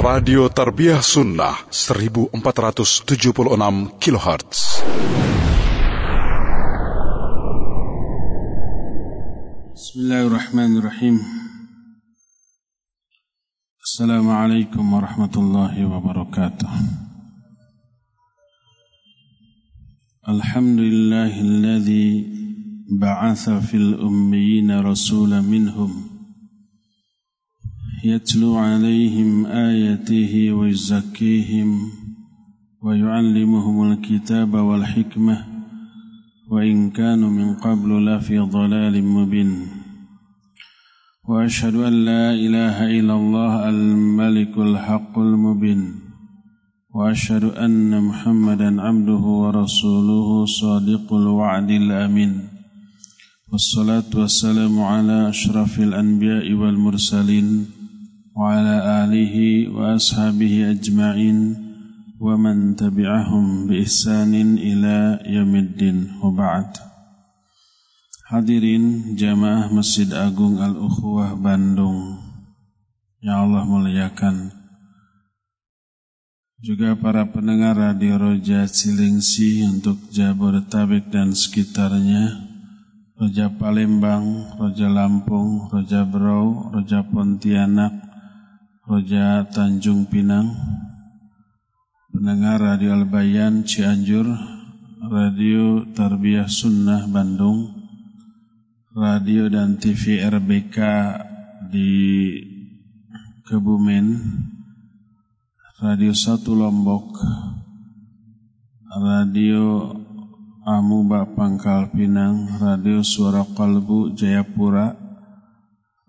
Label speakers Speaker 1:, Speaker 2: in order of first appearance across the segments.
Speaker 1: Radio Tarbiyah Sunnah 1476 kHz.
Speaker 2: Bismillahirrahmanirrahim. Assalamualaikum warahmatullahi wabarakatuh. Alhamdulillahilladzi ba'atha fil ummiyina rasulan minhum يتلو عليهم آياته ويزكيهم ويعلمهم الكتاب والحكمة وإن كانوا من قبل لفي ضلال مبين. وأشهد أن لا إله إلا الله الملك الحق المبين. وأشهد أن محمدا عبده ورسوله صادق الوعد الأمين. والصلاة والسلام على أشرف الأنبياء والمرسلين. وعلى آله وأصحابه أجمعين ومن تبعهم بإحسان إلى يوم الدين وبعد Hadirin jamaah Masjid Agung Al-Ukhuwah Bandung Ya Allah muliakan Juga para pendengar Radio Roja Cilingsi untuk Jabodetabek dan sekitarnya Roja Palembang, Roja Lampung, Roja Berau, Roja Pontianak, Roja Tanjung Pinang, pendengar Radio Albayan Cianjur, Radio Tarbiyah Sunnah Bandung, radio dan TV RBK di Kebumen, Radio Satu Lombok, Radio Amuba Pangkal Pinang, Radio Suara Kalbu Jayapura,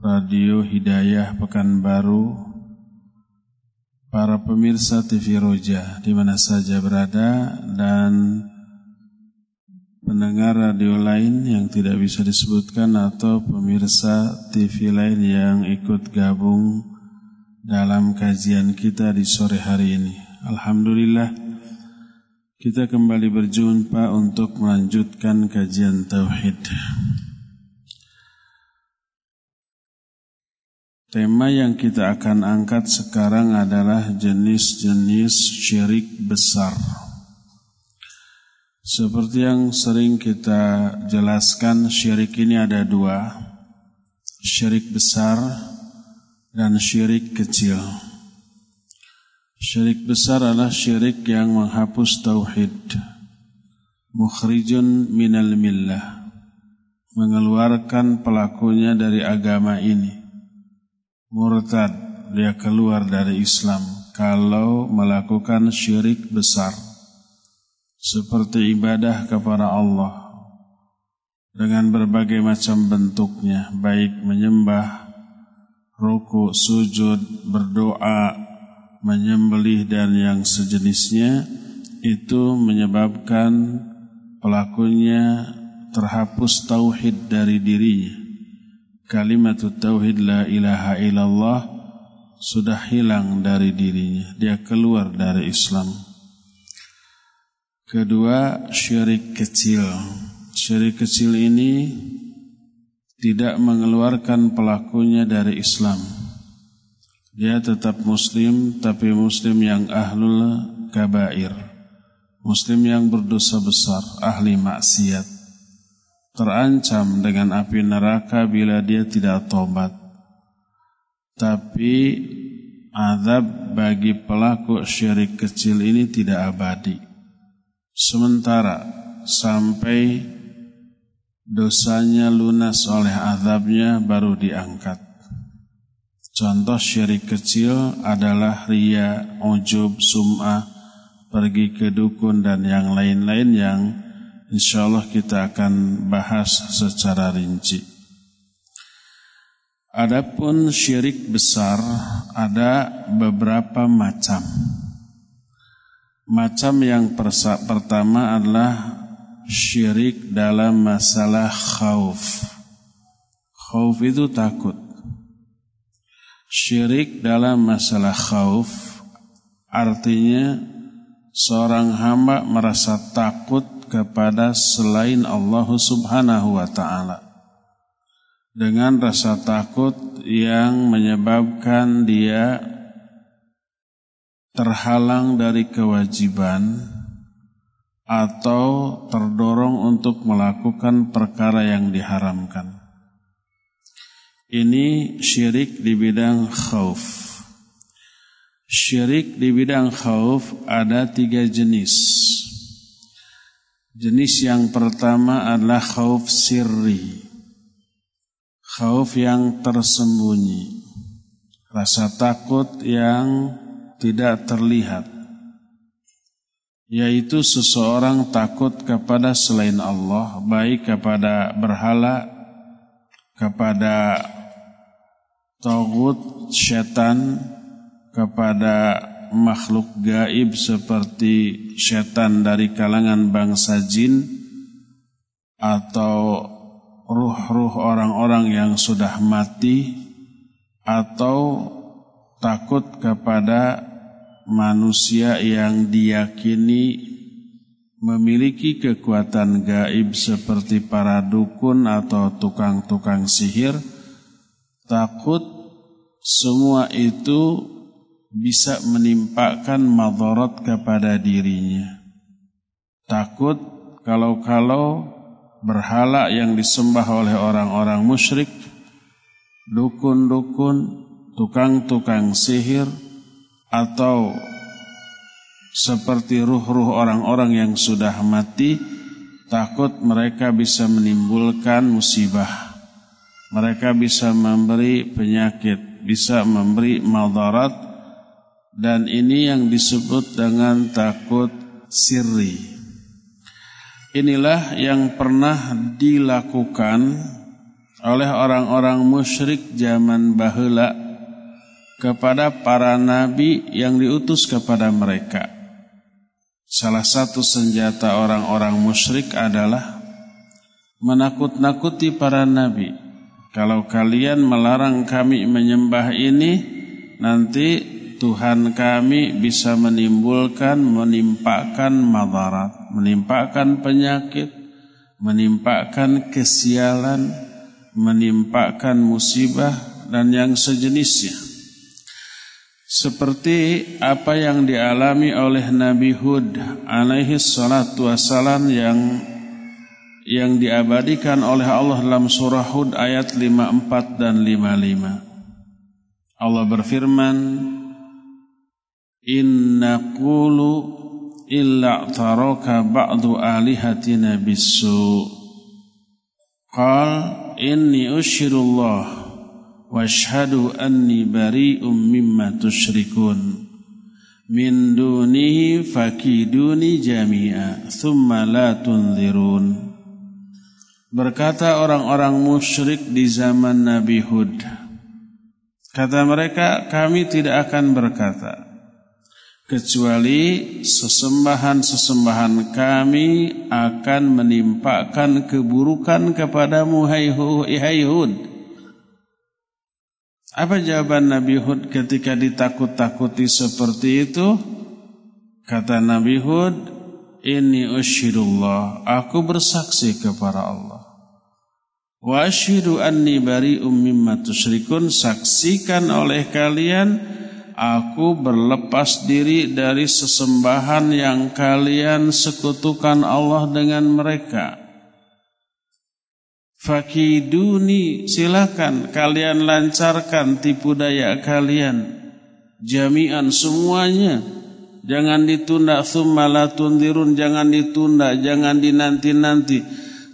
Speaker 2: Radio Hidayah Pekanbaru, para pemirsa TV Roja di mana saja berada dan pendengar radio lain yang tidak bisa disebutkan atau pemirsa TV lain yang ikut gabung dalam kajian kita di sore hari ini. Alhamdulillah kita kembali berjumpa untuk melanjutkan kajian tauhid. Tema yang kita akan angkat sekarang adalah jenis-jenis syirik besar. Seperti yang sering kita jelaskan, syirik ini ada dua. Syirik besar dan syirik kecil. Syirik besar adalah syirik yang menghapus tauhid. Mukhrijun minal millah. Mengeluarkan pelakunya dari agama ini murtad, dia keluar dari Islam kalau melakukan syirik besar. Seperti ibadah kepada Allah dengan berbagai macam bentuknya, baik menyembah, ruku, sujud, berdoa, menyembelih dan yang sejenisnya itu menyebabkan pelakunya terhapus tauhid dari dirinya kalimat tauhid la ilaha illallah sudah hilang dari dirinya. Dia keluar dari Islam. Kedua, syirik kecil. Syirik kecil ini tidak mengeluarkan pelakunya dari Islam. Dia tetap muslim, tapi muslim yang ahlul kabair. Muslim yang berdosa besar, ahli maksiat terancam dengan api neraka bila dia tidak tobat. Tapi azab bagi pelaku syirik kecil ini tidak abadi. Sementara sampai dosanya lunas oleh azabnya baru diangkat. Contoh syirik kecil adalah ria, ujub, sum'ah, pergi ke dukun dan yang lain-lain yang Insya Allah kita akan bahas secara rinci. Adapun syirik besar ada beberapa macam. Macam yang pertama adalah syirik dalam masalah khauf. Khauf itu takut. Syirik dalam masalah khauf artinya seorang hamba merasa takut kepada selain Allah Subhanahu wa taala dengan rasa takut yang menyebabkan dia terhalang dari kewajiban atau terdorong untuk melakukan perkara yang diharamkan. Ini syirik di bidang khauf. Syirik di bidang khauf ada tiga jenis. Jenis yang pertama adalah khauf sirri. Khauf yang tersembunyi. Rasa takut yang tidak terlihat yaitu seseorang takut kepada selain Allah, baik kepada berhala, kepada togut, setan, kepada makhluk gaib seperti setan dari kalangan bangsa jin atau ruh-ruh orang-orang yang sudah mati atau takut kepada manusia yang diyakini memiliki kekuatan gaib seperti para dukun atau tukang-tukang sihir, takut semua itu bisa menimpakan madarat kepada dirinya. Takut kalau-kalau berhala yang disembah oleh orang-orang musyrik, dukun-dukun, tukang-tukang sihir, atau seperti ruh-ruh orang-orang yang sudah mati takut mereka bisa menimbulkan musibah mereka bisa memberi penyakit bisa memberi maldarat dan ini yang disebut dengan takut sirri inilah yang pernah dilakukan oleh orang-orang musyrik zaman bahula kepada para nabi yang diutus kepada mereka. Salah satu senjata orang-orang musyrik adalah menakut-nakuti para nabi. Kalau kalian melarang kami menyembah ini, nanti Tuhan kami bisa menimbulkan, menimpakan madarat, menimpakan penyakit, menimpakan kesialan, menimpakan musibah, dan yang sejenisnya seperti apa yang dialami oleh Nabi Hud alaihi salatu wassalam yang yang diabadikan oleh Allah dalam surah Hud ayat 54 dan 55. Allah berfirman, "Inna qulu illa taraka ba'du alihatina bisu." Qal inni ushirullah washhadu anni bari'um mimma tusyrikun min dunihi fakiduni jami'a thumma la tunzirun berkata orang-orang musyrik di zaman Nabi Hud kata mereka kami tidak akan berkata kecuali sesembahan-sesembahan kami akan menimpakan keburukan kepadamu hai Hud apa jawaban Nabi Hud ketika ditakut-takuti seperti itu? Kata Nabi Hud, Ini usyidullah, aku bersaksi kepada Allah. Wa asyidu anni bari'um mimma tusyrikun, saksikan oleh kalian, aku berlepas diri dari sesembahan yang kalian sekutukan Allah dengan mereka. Fakiduni silakan kalian lancarkan tipu daya kalian. Jami'an semuanya. Jangan ditunda thumma tundirun jangan ditunda jangan dinanti-nanti.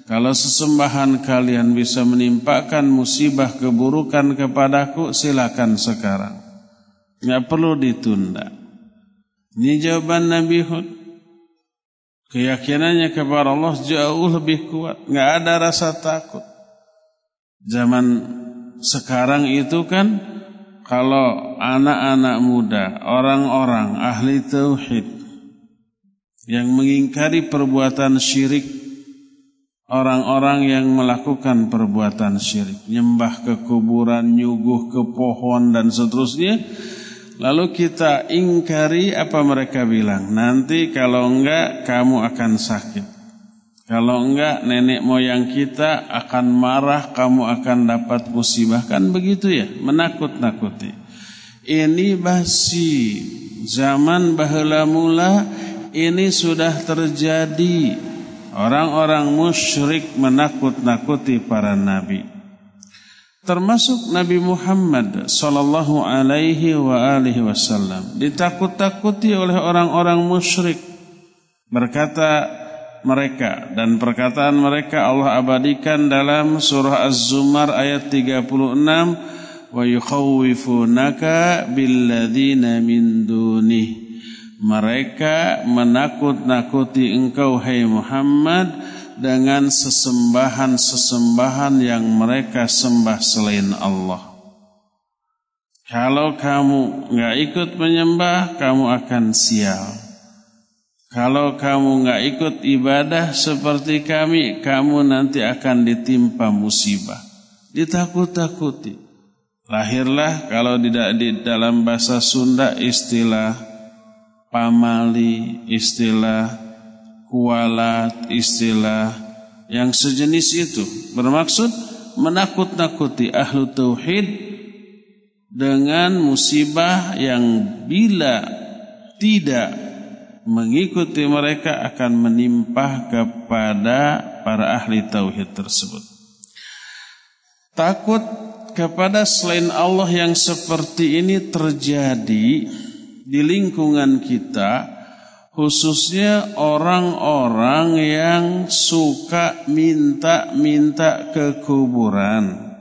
Speaker 2: Kalau sesembahan kalian bisa menimpakan musibah keburukan kepadaku silakan sekarang nggak perlu ditunda ini jawaban Nabi Hud Keyakinannya kepada Allah jauh lebih kuat. Nggak ada rasa takut. Zaman sekarang itu kan kalau anak-anak muda, orang-orang ahli tauhid yang mengingkari perbuatan syirik, orang-orang yang melakukan perbuatan syirik, nyembah ke kuburan, nyuguh ke pohon dan seterusnya, Lalu kita ingkari apa mereka bilang. Nanti kalau enggak kamu akan sakit. Kalau enggak nenek moyang kita akan marah, kamu akan dapat musibah. Kan begitu ya, menakut-nakuti. Ini basi zaman bahula mula ini sudah terjadi orang-orang musyrik menakut-nakuti para nabi termasuk Nabi Muhammad sallallahu alaihi wa alihi wasallam. Ditakut-takuti oleh orang-orang musyrik. Berkata mereka dan perkataan mereka Allah abadikan dalam surah Az-Zumar ayat 36 wa yukhawwifunaka billadzina min dunih mereka menakut-nakuti engkau hai Muhammad dengan sesembahan-sesembahan yang mereka sembah selain Allah. Kalau kamu nggak ikut menyembah, kamu akan sial. Kalau kamu nggak ikut ibadah seperti kami, kamu nanti akan ditimpa musibah. Ditakut-takuti. Lahirlah kalau tidak di dalam bahasa Sunda istilah pamali, istilah kualat, istilah yang sejenis itu bermaksud menakut-nakuti ahlu tauhid dengan musibah yang bila tidak mengikuti mereka akan menimpa kepada para ahli tauhid tersebut. Takut kepada selain Allah yang seperti ini terjadi di lingkungan kita khususnya orang-orang yang suka minta-minta ke kuburan,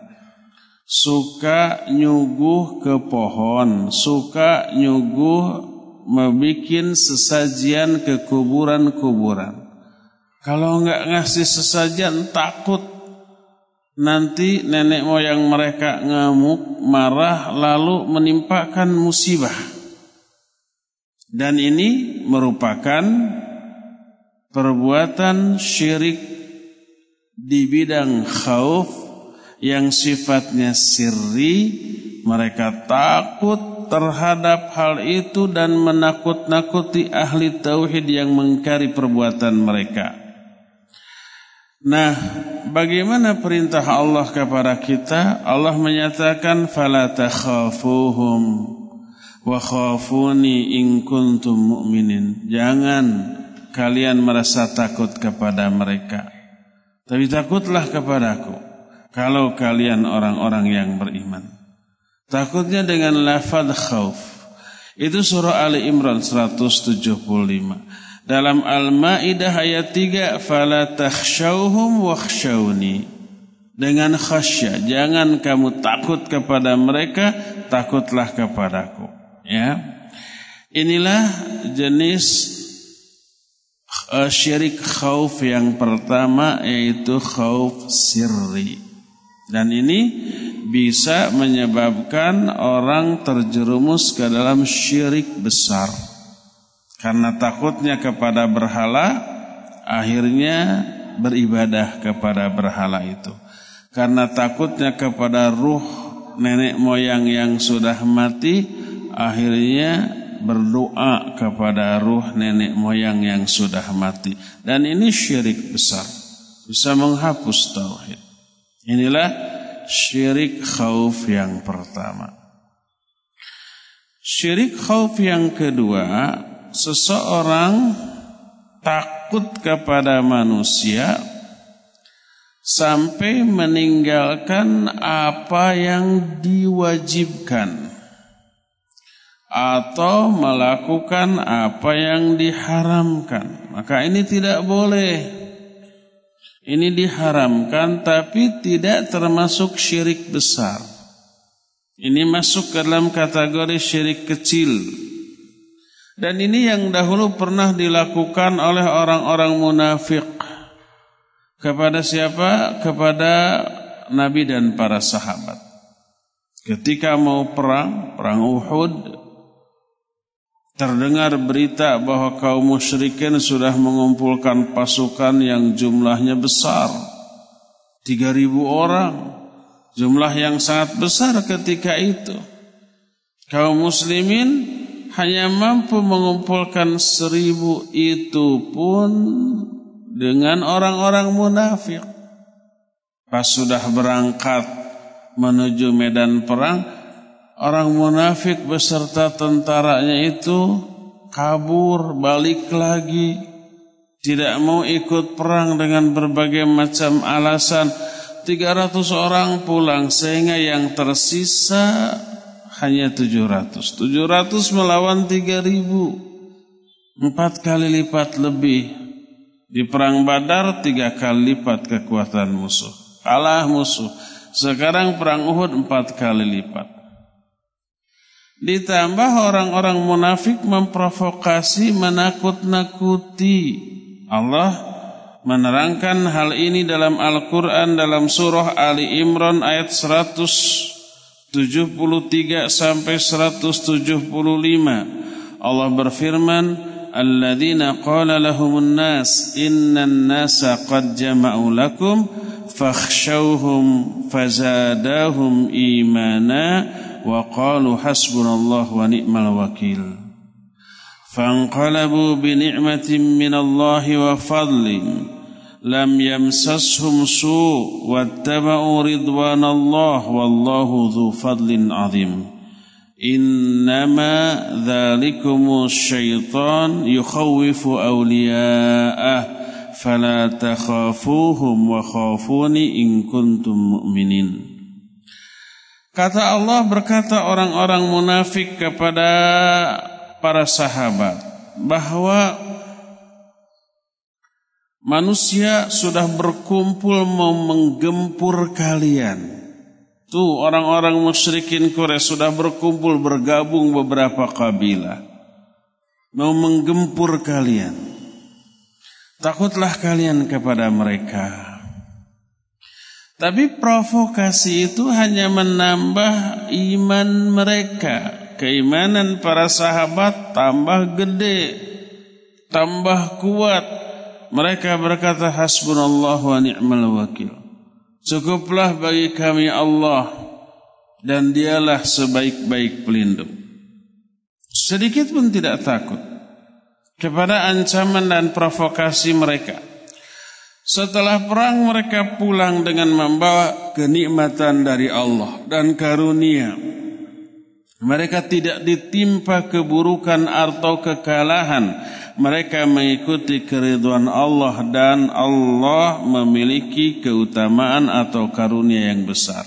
Speaker 2: suka nyuguh ke pohon, suka nyuguh membuat sesajian ke kuburan-kuburan. Kalau nggak ngasih sesajian takut nanti nenek moyang mereka ngamuk, marah, lalu menimpakan musibah. Dan ini merupakan perbuatan syirik di bidang khauf yang sifatnya sirri. Mereka takut terhadap hal itu dan menakut-nakuti ahli tauhid yang mengkari perbuatan mereka. Nah, bagaimana perintah Allah kepada kita? Allah menyatakan fala takhafuhum wa khafuni in kuntum mu'minin. Jangan kalian merasa takut kepada mereka. Tapi takutlah kepadaku kalau kalian orang-orang yang beriman. Takutnya dengan lafaz khauf. Itu surah Ali Imran 175. Dalam Al-Maidah ayat 3, "Fala takhshawhum wakhshawni." Dengan khasya, jangan kamu takut kepada mereka, takutlah kepadaku. Ya. Inilah jenis uh, syirik khauf yang pertama yaitu khauf sirri. Dan ini bisa menyebabkan orang terjerumus ke dalam syirik besar. Karena takutnya kepada berhala, akhirnya beribadah kepada berhala itu. Karena takutnya kepada ruh nenek moyang yang sudah mati, akhirnya berdoa kepada ruh nenek moyang yang sudah mati. Dan ini syirik besar. Bisa menghapus tauhid. Inilah syirik khauf yang pertama. Syirik khauf yang kedua seseorang takut kepada manusia sampai meninggalkan apa yang diwajibkan atau melakukan apa yang diharamkan. Maka ini tidak boleh. Ini diharamkan tapi tidak termasuk syirik besar. Ini masuk ke dalam kategori syirik kecil. Dan ini yang dahulu pernah dilakukan oleh orang-orang munafik. Kepada siapa? Kepada Nabi dan para sahabat. Ketika mau perang, perang Uhud, Terdengar berita bahwa kaum musyrikin sudah mengumpulkan pasukan yang jumlahnya besar. 3000 orang. Jumlah yang sangat besar ketika itu. Kaum muslimin hanya mampu mengumpulkan seribu itu pun dengan orang-orang munafik. Pas sudah berangkat menuju medan perang, orang munafik beserta tentaranya itu kabur, balik lagi, tidak mau ikut perang dengan berbagai macam alasan. 300 orang pulang sehingga yang tersisa hanya 700. 700 melawan 3000. Empat kali lipat lebih. Di perang Badar tiga kali lipat kekuatan musuh. Kalah musuh. Sekarang perang Uhud empat kali lipat. Ditambah orang-orang munafik memprovokasi, menakut-nakuti. Allah menerangkan hal ini dalam Al-Quran dalam surah Ali Imran ayat 173 sampai 175. Allah berfirman, Alladzina qala lahumun nas, innan nasa qad jama'u lakum, fakhshawhum fazadahum imana, وقالوا حسبنا الله ونعم الوكيل. فانقلبوا بنعمة من الله وفضل لم يمسسهم سوء واتبعوا رضوان الله والله ذو فضل عظيم. إنما ذلكم الشيطان يخوف أولياءه فلا تخافوهم وخافوني إن كنتم مؤمنين. Kata Allah berkata orang-orang munafik kepada para sahabat bahwa manusia sudah berkumpul mau menggempur kalian. Tuh orang-orang musyrikin Quraisy sudah berkumpul bergabung beberapa kabilah mau menggempur kalian. Takutlah kalian kepada mereka. Tapi provokasi itu hanya menambah iman mereka. Keimanan para sahabat tambah gede, tambah kuat. Mereka berkata hasbunallah wa ni'mal wakil. Cukuplah bagi kami Allah dan dialah sebaik-baik pelindung. Sedikit pun tidak takut kepada ancaman dan provokasi mereka. Setelah perang mereka pulang dengan membawa kenikmatan dari Allah dan karunia. Mereka tidak ditimpa keburukan atau kekalahan. Mereka mengikuti keriduan Allah dan Allah memiliki keutamaan atau karunia yang besar.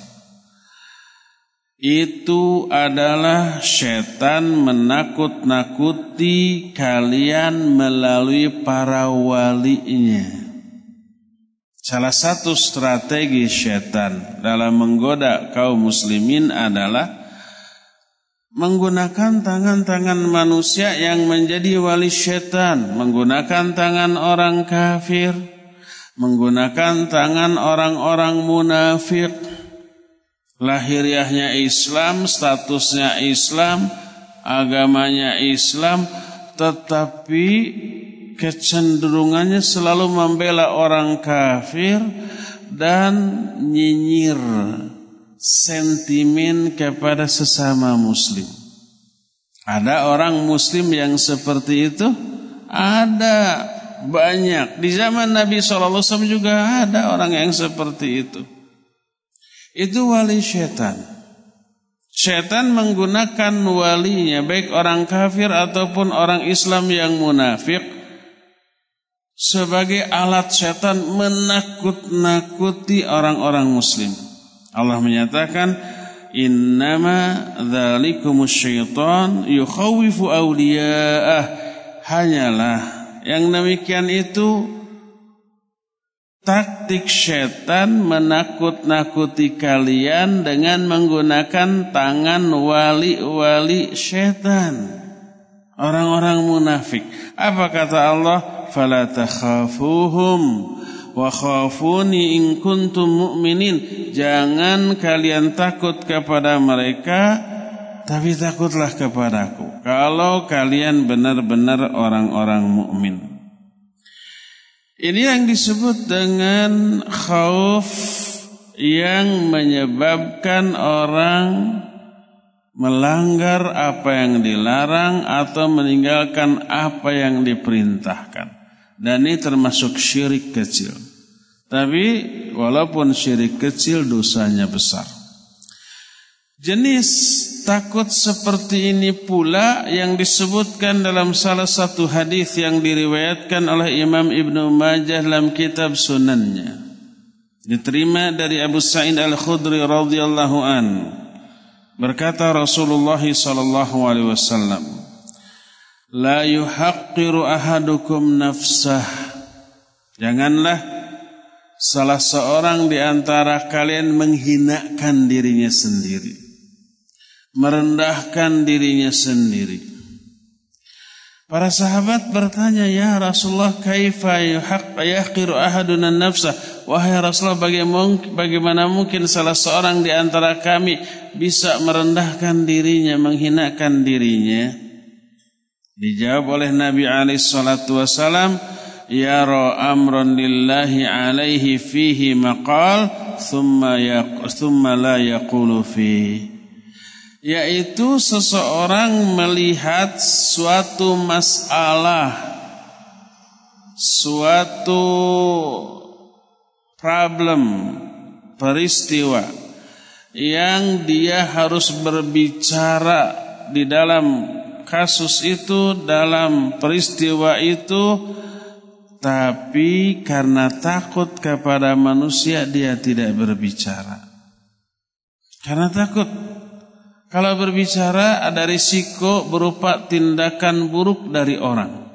Speaker 2: Itu adalah setan menakut-nakuti kalian melalui para walinya. Salah satu strategi syaitan dalam menggoda kaum muslimin adalah menggunakan tangan-tangan manusia yang menjadi wali syaitan, menggunakan tangan orang kafir, menggunakan tangan orang-orang munafik. Lahiriahnya Islam, statusnya Islam, agamanya Islam, tetapi kecenderungannya selalu membela orang kafir dan nyinyir sentimen kepada sesama muslim. Ada orang muslim yang seperti itu? Ada banyak. Di zaman Nabi SAW juga ada orang yang seperti itu. Itu wali syaitan. Syaitan menggunakan walinya baik orang kafir ataupun orang Islam yang munafik sebagai alat setan menakut-nakuti orang-orang muslim. Allah menyatakan innama dzalikumus syaitan yukhawifu awliya'ah. Hanyalah yang demikian itu taktik setan menakut-nakuti kalian dengan menggunakan tangan wali-wali setan. Orang-orang munafik. Apa kata Allah fala takhafuhum wa khafuni in kuntum mu'minin. Jangan kalian takut kepada mereka tapi takutlah kepadaku. Kalau kalian benar-benar orang-orang mukmin ini yang disebut dengan khauf yang menyebabkan orang melanggar apa yang dilarang atau meninggalkan apa yang diperintahkan. Dan ini termasuk syirik kecil. Tapi walaupun syirik kecil dosanya besar. Jenis takut seperti ini pula yang disebutkan dalam salah satu hadis yang diriwayatkan oleh Imam Ibnu Majah dalam kitab Sunannya. Diterima dari Abu Sa'id Al-Khudri radhiyallahu an. Berkata Rasulullah sallallahu alaihi wasallam, "La yuhaqqiru ahadukum nafsah." Janganlah salah seorang di antara kalian menghinakan dirinya sendiri merendahkan dirinya sendiri. Para sahabat bertanya, "Ya Rasulullah, kaifa yuhaq yahqiru ahaduna nafsah?" Wahai Rasulullah, bagaimana mungkin salah seorang di antara kami bisa merendahkan dirinya, menghinakan dirinya? Dijawab oleh Nabi alaihi salatu wasalam, "Yara amran lillahi alaihi fihi maqal, thumma yaq thumma la yaqulu fihi." yaitu seseorang melihat suatu masalah suatu problem peristiwa yang dia harus berbicara di dalam kasus itu dalam peristiwa itu tapi karena takut kepada manusia dia tidak berbicara karena takut kalau berbicara ada risiko berupa tindakan buruk dari orang.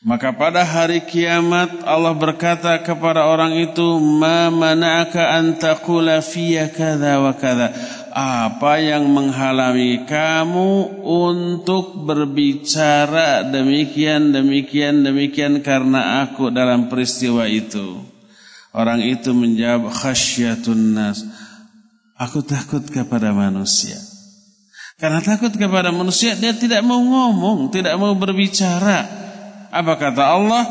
Speaker 2: Maka pada hari kiamat Allah berkata kepada orang itu, "Ma mana'aka an taqula fiyya kadza wa kadza?" Apa yang menghalangi kamu untuk berbicara demikian demikian demikian karena aku dalam peristiwa itu? Orang itu menjawab khasyatun nas Aku takut kepada manusia. Karena takut kepada manusia dia tidak mau ngomong, tidak mau berbicara. Apa kata Allah?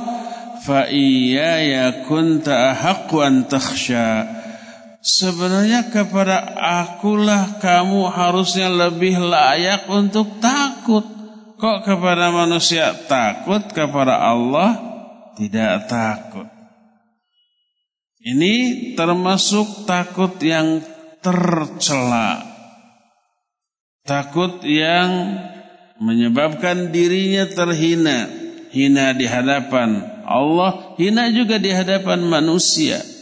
Speaker 2: Fa iyaya kunta ahaqqu an takhsha. Sebenarnya kepada akulah kamu harusnya lebih layak untuk takut. Kok kepada manusia takut, kepada Allah tidak takut. Ini termasuk takut yang tercela. Takut yang menyebabkan dirinya terhina, hina di hadapan Allah, hina juga di hadapan manusia.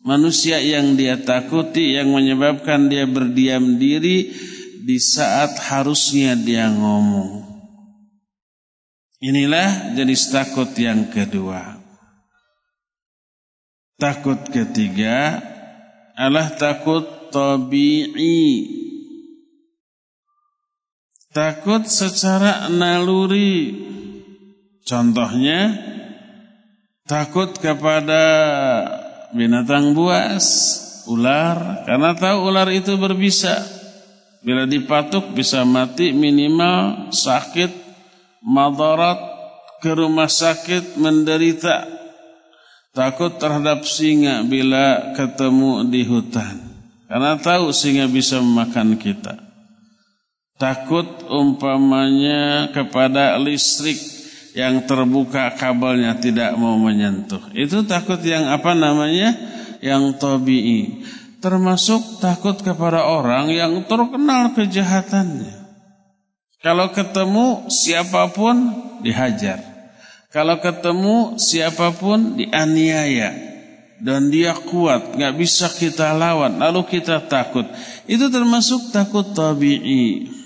Speaker 2: Manusia yang dia takuti yang menyebabkan dia berdiam diri di saat harusnya dia ngomong. Inilah jenis takut yang kedua. Takut ketiga adalah takut tabi'i takut secara naluri contohnya takut kepada binatang buas ular. Karena tahu ular itu berbisa. Bila dipatuk bisa mati minimal sakit madarat ke rumah sakit menderita. Takut terhadap singa bila ketemu di hutan. Karena tahu sehingga bisa memakan kita. Takut umpamanya kepada listrik yang terbuka kabelnya tidak mau menyentuh. Itu takut yang apa namanya? Yang tabii. Termasuk takut kepada orang yang terkenal kejahatannya. Kalau ketemu siapa pun dihajar. Kalau ketemu siapa pun dianiaya dan dia kuat, nggak bisa kita lawan, lalu kita takut. Itu termasuk takut tabii.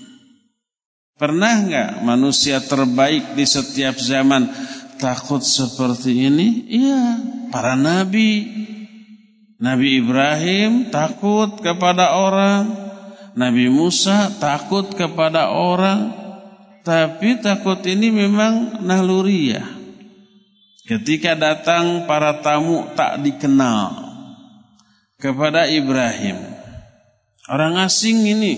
Speaker 2: Pernah nggak manusia terbaik di setiap zaman takut seperti ini? Iya, para nabi. Nabi Ibrahim takut kepada orang, Nabi Musa takut kepada orang, tapi takut ini memang naluriah. Ketika datang para tamu tak dikenal kepada Ibrahim. Orang asing ini.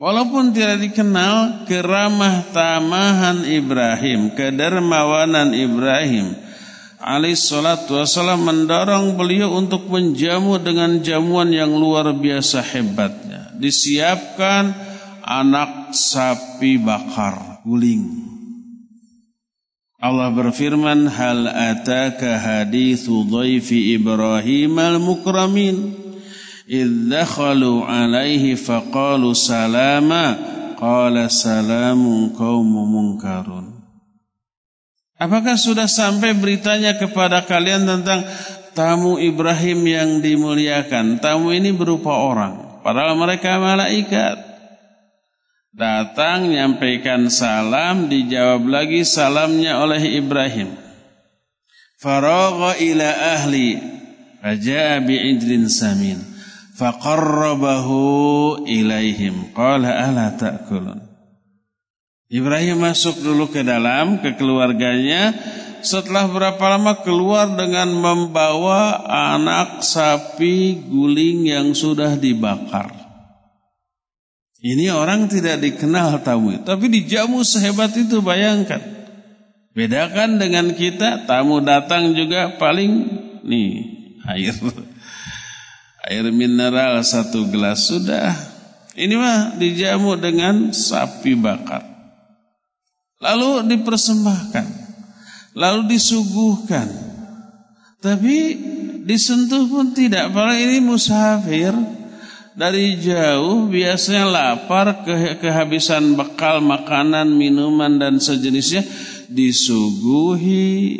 Speaker 2: Walaupun tidak dikenal keramah tamahan Ibrahim, kedermawanan Ibrahim alaih salatu wassalam mendorong beliau untuk menjamu dengan jamuan yang luar biasa hebatnya. Disiapkan anak sapi bakar, guling. Allah berfirman hal ataka hadithu dhaifi Ibrahim al-mukramin idzakhalu alaihi faqalu salama qala salamun qaumun munkarun Apakah sudah sampai beritanya kepada kalian tentang tamu Ibrahim yang dimuliakan? Tamu ini berupa orang, padahal mereka malaikat. Datang nyampaikan salam, dijawab lagi salamnya oleh Ibrahim. Faragha ila ahli, faja'a bi'idrin samin. Faqarrabahu ilaihim. Qala ala ta'kulun. Ibrahim masuk dulu ke dalam ke keluarganya. Setelah berapa lama keluar dengan membawa anak sapi guling yang sudah dibakar. Ini orang tidak dikenal tamu, tapi dijamu sehebat itu bayangkan. Bedakan dengan kita, tamu datang juga paling nih air air mineral satu gelas sudah. Ini mah dijamu dengan sapi bakar lalu dipersembahkan, lalu disuguhkan. Tapi disentuh pun tidak. Padahal ini musafir dari jauh biasanya lapar ke kehabisan bekal makanan, minuman dan sejenisnya disuguhi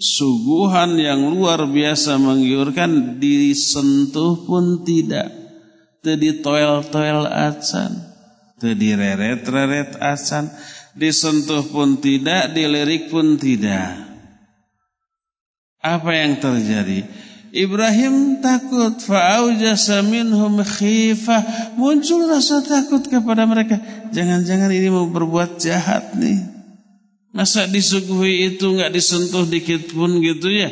Speaker 2: suguhan yang luar biasa menggiurkan disentuh pun tidak. Tadi toel-toel acan, tadi reret-reret acan disentuh pun tidak, dilirik pun tidak. Apa yang terjadi? Ibrahim takut fa'aujasa minhum khifah muncul rasa takut kepada mereka jangan-jangan ini mau berbuat jahat nih masa disuguhi itu nggak disentuh dikit pun gitu ya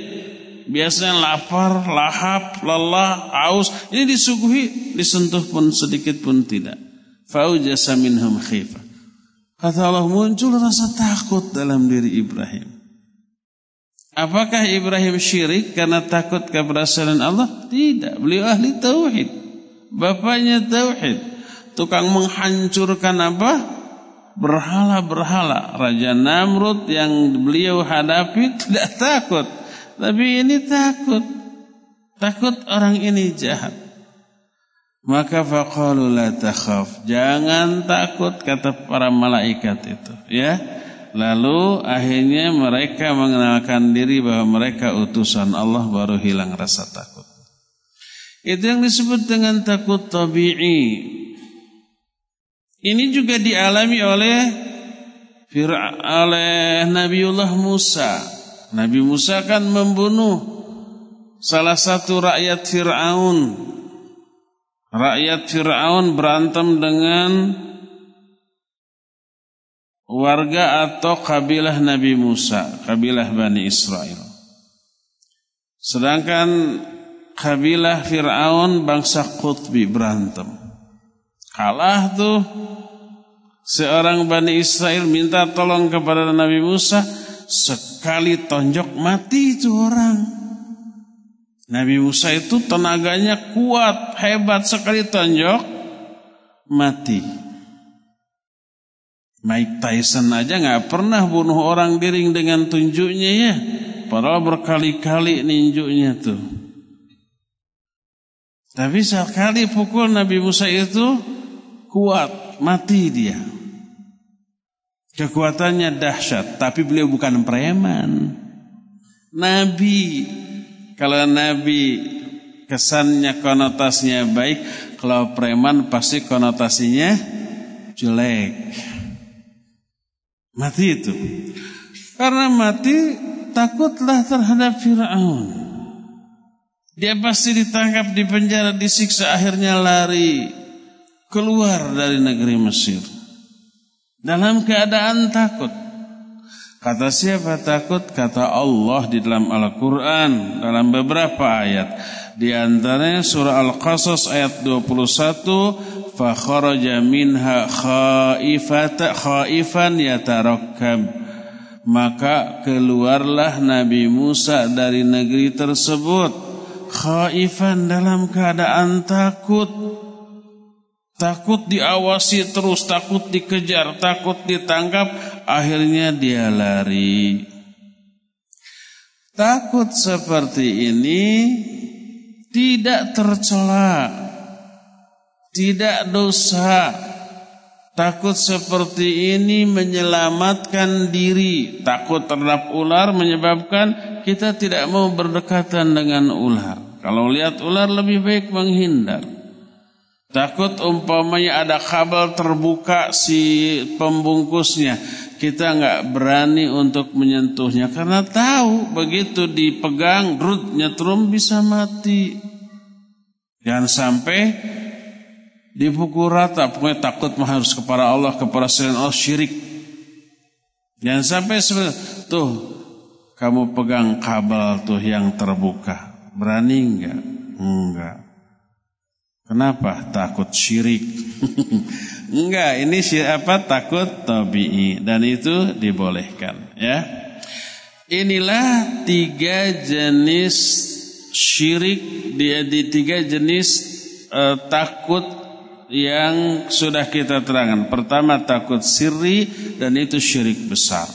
Speaker 2: biasanya lapar lahap lelah aus ini disuguhi disentuh pun sedikit pun tidak fa'aujasa minhum khifah Kata Allah muncul rasa takut dalam diri Ibrahim. Apakah Ibrahim syirik karena takut keberhasilan Allah? Tidak, beliau ahli tauhid. Bapaknya tauhid. Tukang menghancurkan apa? Berhala-berhala. Raja Namrud yang beliau hadapi tidak takut. Tapi ini takut. Takut orang ini jahat. Maka faqalu la takhaf. Jangan takut kata para malaikat itu, ya. Lalu akhirnya mereka mengenalkan diri bahwa mereka utusan Allah baru hilang rasa takut. Itu yang disebut dengan takut tabi'i. Ini juga dialami oleh oleh Nabiullah Musa. Nabi Musa kan membunuh salah satu rakyat Fir'aun rakyat Fir'aun berantem dengan warga atau kabilah Nabi Musa, kabilah Bani Israel. Sedangkan kabilah Fir'aun bangsa Qutbi berantem. Kalah tuh seorang Bani Israel minta tolong kepada Nabi Musa, sekali tonjok mati itu orang. Nabi Musa itu tenaganya kuat, hebat sekali tonjok, mati. Mike Tyson aja nggak pernah bunuh orang diring dengan tunjuknya ya. Padahal berkali-kali ninjunya tuh. Tapi sekali pukul Nabi Musa itu kuat, mati dia. Kekuatannya dahsyat, tapi beliau bukan preman. Nabi kalau Nabi kesannya konotasinya baik, kalau preman pasti konotasinya jelek. Mati itu. Karena mati takutlah terhadap Fir'aun. Dia pasti ditangkap di penjara, disiksa, akhirnya lari keluar dari negeri Mesir. Dalam keadaan takut. Kata siapa takut? Kata Allah di dalam Al-Quran dalam beberapa ayat. Di antaranya surah Al-Qasas ayat 21 fakharaja minha khaifata khaifan yatarakkab maka keluarlah Nabi Musa dari negeri tersebut khaifan dalam keadaan takut Takut diawasi terus, takut dikejar, takut ditangkap, akhirnya dia lari. Takut seperti ini tidak tercela tidak dosa. Takut seperti ini menyelamatkan diri. Takut terhadap ular menyebabkan kita tidak mau berdekatan dengan ular. Kalau lihat ular lebih baik menghindar. Takut umpamanya ada kabel terbuka si pembungkusnya. Kita nggak berani untuk menyentuhnya. Karena tahu begitu dipegang rut nyetrum bisa mati. Jangan sampai dipukul rata. Pokoknya takut mah harus kepada Allah kepada selain Allah syirik. Jangan sampai tuh kamu pegang kabel tuh yang terbuka. Berani enggak enggak kenapa? Takut syirik. Enggak ini siapa takut tabii. Dan itu dibolehkan ya. Inilah tiga jenis syirik. Dia di tiga jenis uh, takut yang sudah kita terangkan. Pertama takut sirri dan itu syirik besar.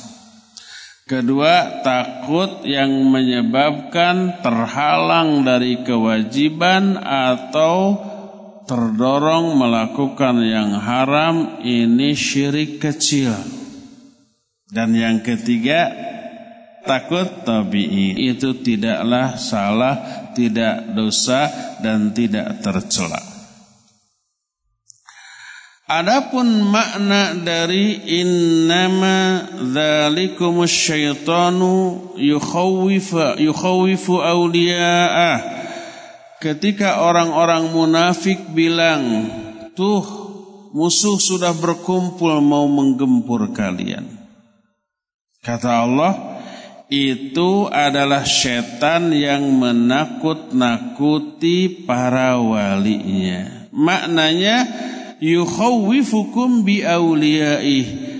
Speaker 2: Kedua takut yang menyebabkan terhalang dari kewajiban atau terdorong melakukan yang haram ini syirik kecil. Dan yang ketiga takut tabii itu tidaklah salah, tidak dosa dan tidak tercela. Adapun makna dari innama dzalikumus syaitanu yukhawwifu yukhawwifu awliya'ah ketika orang-orang munafik bilang tuh musuh sudah berkumpul mau menggempur kalian. Kata Allah itu adalah setan yang menakut-nakuti para walinya. Maknanya yukhawwifukum bi awliyaih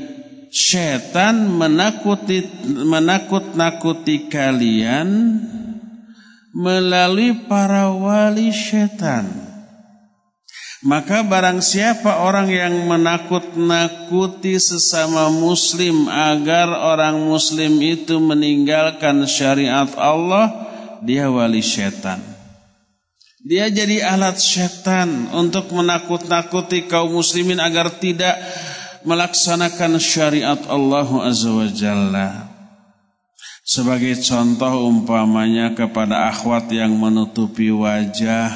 Speaker 2: Setan menakuti menakut-nakuti kalian melalui para wali setan. Maka barang siapa orang yang menakut-nakuti sesama muslim agar orang muslim itu meninggalkan syariat Allah, dia wali setan. Dia jadi alat setan untuk menakut-nakuti kaum muslimin agar tidak melaksanakan syariat Allah Azza wa Jalla. Sebagai contoh umpamanya kepada akhwat yang menutupi wajah.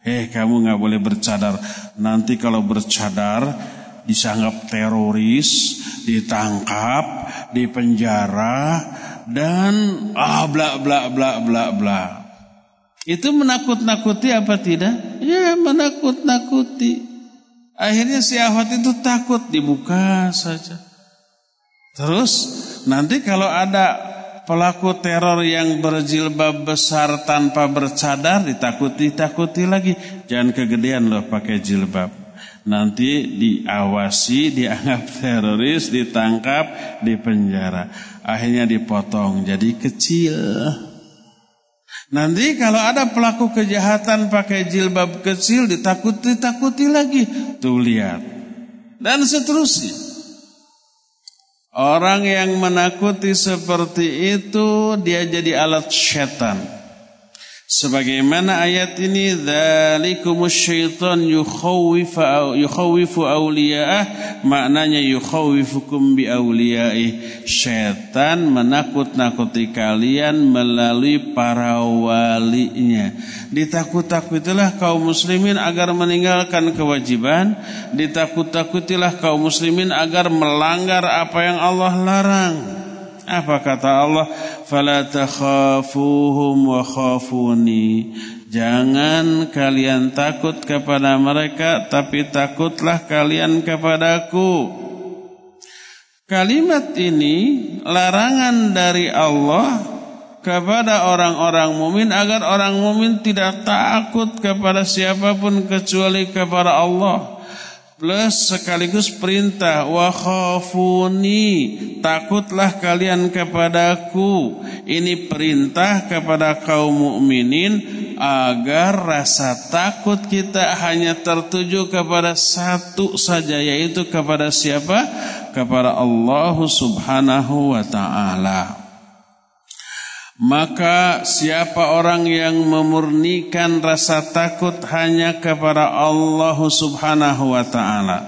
Speaker 2: Eh kamu nggak boleh bercadar. Nanti kalau bercadar disanggap teroris, ditangkap, dipenjara dan ah bla bla bla bla bla. Itu menakut-nakuti apa tidak? Ya menakut-nakuti. Akhirnya si Ahwat itu takut dibuka saja. Terus nanti kalau ada pelaku teror yang berjilbab besar tanpa bercadar ditakuti-takuti lagi. Jangan kegedean loh pakai jilbab. Nanti diawasi, dianggap teroris, ditangkap, dipenjara. Akhirnya dipotong jadi kecil. Nanti kalau ada pelaku kejahatan pakai jilbab kecil ditakuti-takuti lagi. Tuh lihat. Dan seterusnya. Orang yang menakuti seperti itu dia jadi alat syaitan. Sebagaimana ayat ini dzalikumus syaitan yukhawwifu awliya'ah maknanya yukhawwifukum bi awliyaih syaitan menakut-nakuti kalian melalui para walinya. Ditakut-takutilah kaum muslimin agar meninggalkan kewajiban. Ditakut-takutilah kaum muslimin agar melanggar apa yang Allah larang. Apa kata Allah? Fala takhafuhum wa khafuni. Jangan kalian takut kepada mereka tapi takutlah kalian kepadaku. Kalimat ini larangan dari Allah kepada orang-orang mumin agar orang mumin tidak takut kepada siapa pun kecuali kepada Allah plus sekaligus perintah wa khafuni takutlah kalian kepadaku. Ini perintah kepada kaum mukminin agar rasa takut kita hanya tertuju kepada satu saja yaitu kepada siapa? Kepada Allah Subhanahu wa taala Maka siapa orang yang memurnikan rasa takut hanya kepada Allah subhanahu wa ta'ala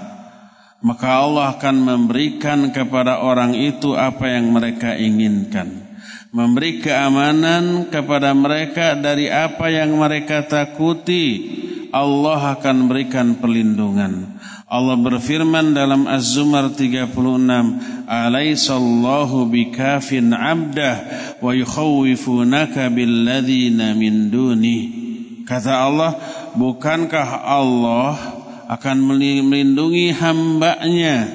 Speaker 2: Maka Allah akan memberikan kepada orang itu apa yang mereka inginkan. Memberi keamanan kepada mereka dari apa yang mereka takuti Allah akan berikan perlindungan Allah berfirman dalam Az-Zumar 36, "Alaisallahu bikafin 'abdah wa yukhawifunaka billadzina min duni." Kata Allah, bukankah Allah akan melindungi hambanya?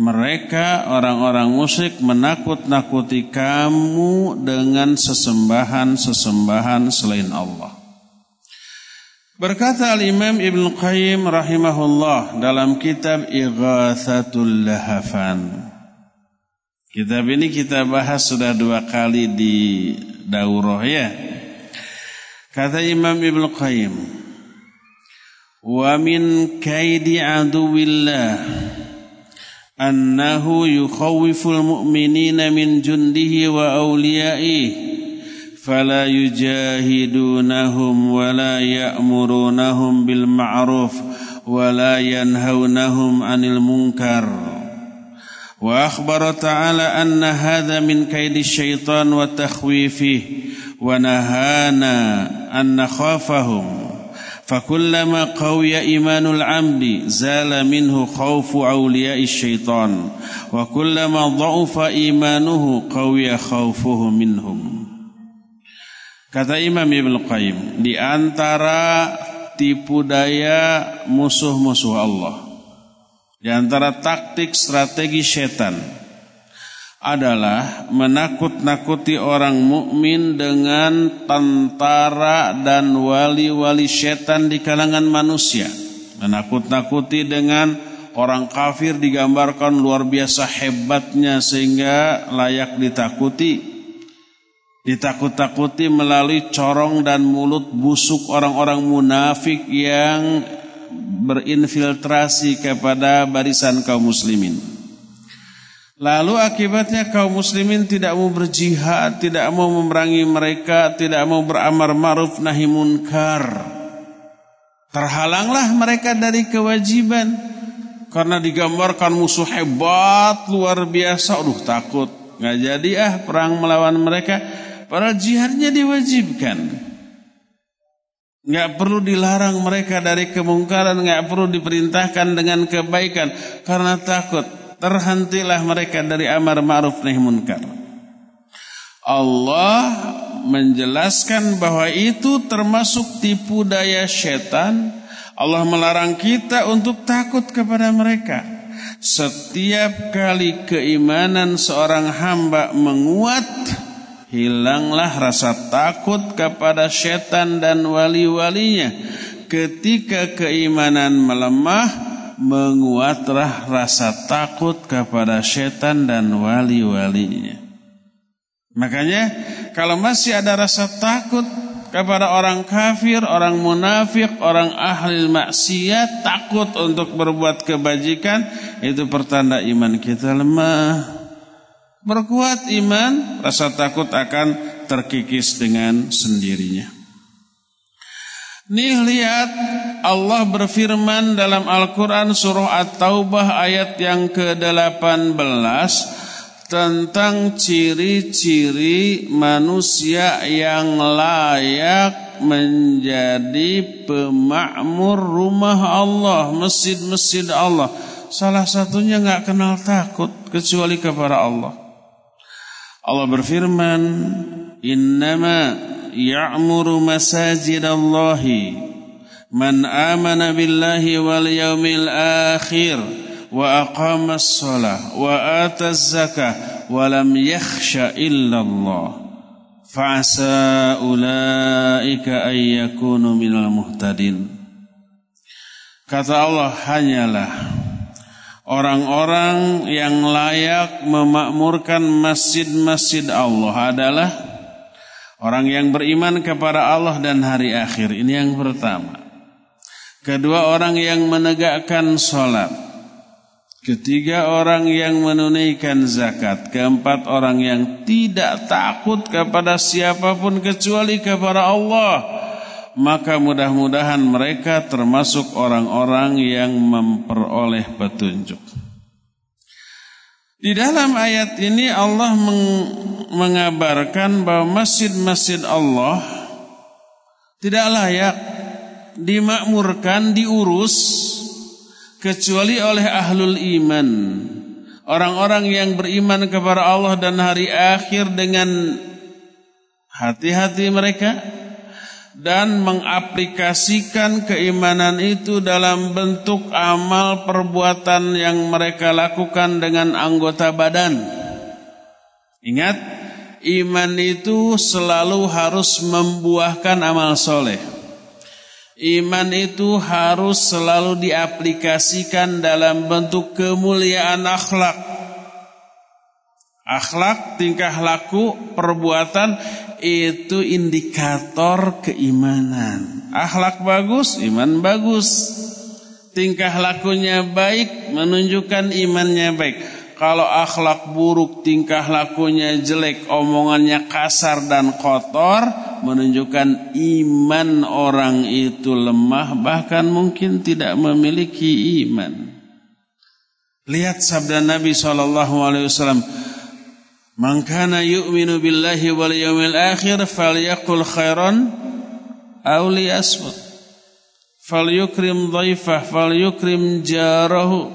Speaker 2: Mereka orang-orang musyrik menakut-nakuti kamu dengan sesembahan-sesembahan selain Allah. Berkata Al-Imam Ibn Qayyim rahimahullah dalam kitab Ighathatul Lahafan. Kitab ini kita bahas sudah dua kali di daurah ya. Kata Imam Ibn Qayyim, "Wa min kaidi aduwillah annahu yukhawwiful mu'minina min jundihi wa awliyaihi." فلا يجاهدونهم ولا يأمرونهم بالمعروف ولا ينهونهم عن المنكر. وأخبر تعالى أن هذا من كيد الشيطان وتخويفه ونهانا أن نخافهم. فكلما قوي إيمان العبد زال منه خوف أولياء الشيطان. وكلما ضعف إيمانه قوي خوفه منهم. Kata Imam Ibn Qayyim, di antara tipu daya musuh-musuh Allah, di antara taktik strategi setan adalah menakut-nakuti orang mukmin dengan tentara dan wali-wali setan di kalangan manusia. Menakut-nakuti dengan orang kafir digambarkan luar biasa hebatnya sehingga layak ditakuti ditakut-takuti melalui corong dan mulut busuk orang-orang munafik yang berinfiltrasi kepada barisan kaum muslimin. Lalu akibatnya kaum muslimin tidak mau berjihad, tidak mau memerangi mereka, tidak mau beramar ma'ruf nahi munkar. Terhalanglah mereka dari kewajiban karena digambarkan musuh hebat luar biasa. Aduh takut, nggak jadi ah perang melawan mereka Para jihadnya diwajibkan. Nggak perlu dilarang mereka dari kemungkaran, nggak perlu diperintahkan dengan kebaikan karena takut terhentilah mereka dari amar ma'ruf nahi munkar. Allah menjelaskan bahwa itu termasuk tipu daya setan. Allah melarang kita untuk takut kepada mereka. Setiap kali keimanan seorang hamba menguat, hilanglah rasa takut kepada setan dan wali-walinya. Ketika keimanan melemah, menguatlah rasa takut kepada setan dan wali-walinya. Makanya kalau masih ada rasa takut kepada orang kafir, orang munafik, orang ahli maksiat, takut untuk berbuat kebajikan, itu pertanda iman kita lemah. Berkuat iman, rasa takut akan terkikis dengan sendirinya. Nih lihat Allah berfirman dalam Al-Quran surah At-Taubah ayat yang ke-18 tentang ciri-ciri manusia yang layak menjadi pemakmur rumah Allah, masjid-masjid Allah. Salah satunya nggak kenal takut kecuali kepada Allah. Allah berfirman, "Innama ya'muru masajidallahi man amana billahi wal yawmil akhir wa aqama as-salah wa ata az-zakah wa lam yakhsha illa Allah." Fa'asa ulaika ay yakunu minal muhtadin. Kata Allah hanyalah Orang-orang yang layak memakmurkan masjid-masjid Allah adalah orang yang beriman kepada Allah dan hari akhir. Ini yang pertama. Kedua orang yang menegakkan sholat. Ketiga orang yang menunaikan zakat Keempat orang yang tidak takut kepada siapa pun kecuali kepada Allah Maka mudah-mudahan mereka termasuk orang-orang yang memperoleh petunjuk Di dalam ayat ini Allah mengabarkan bahwa masjid-masjid Allah Tidak layak dimakmurkan, diurus kecuali oleh ahlul iman. Orang-orang yang beriman kepada Allah dan hari akhir dengan hati-hati mereka dan mengaplikasikan keimanan itu dalam bentuk amal perbuatan yang mereka lakukan dengan anggota badan. Ingat, iman itu selalu harus membuahkan amal soleh. Iman itu harus selalu diaplikasikan dalam bentuk kemuliaan akhlak. Akhlak, tingkah laku, perbuatan itu indikator keimanan. Akhlak bagus, iman bagus. Tingkah lakunya baik, menunjukkan imannya baik. Kalau akhlak buruk, tingkah lakunya jelek, omongannya kasar dan kotor, menunjukkan iman orang itu lemah, bahkan mungkin tidak memiliki iman. Lihat sabda Nabi SAW, "Man kana yu'minu billahi wal yawmil akhir falyaqul khairan aw liyasmut." Falyukrim dhaifah, falyukrim jarahu.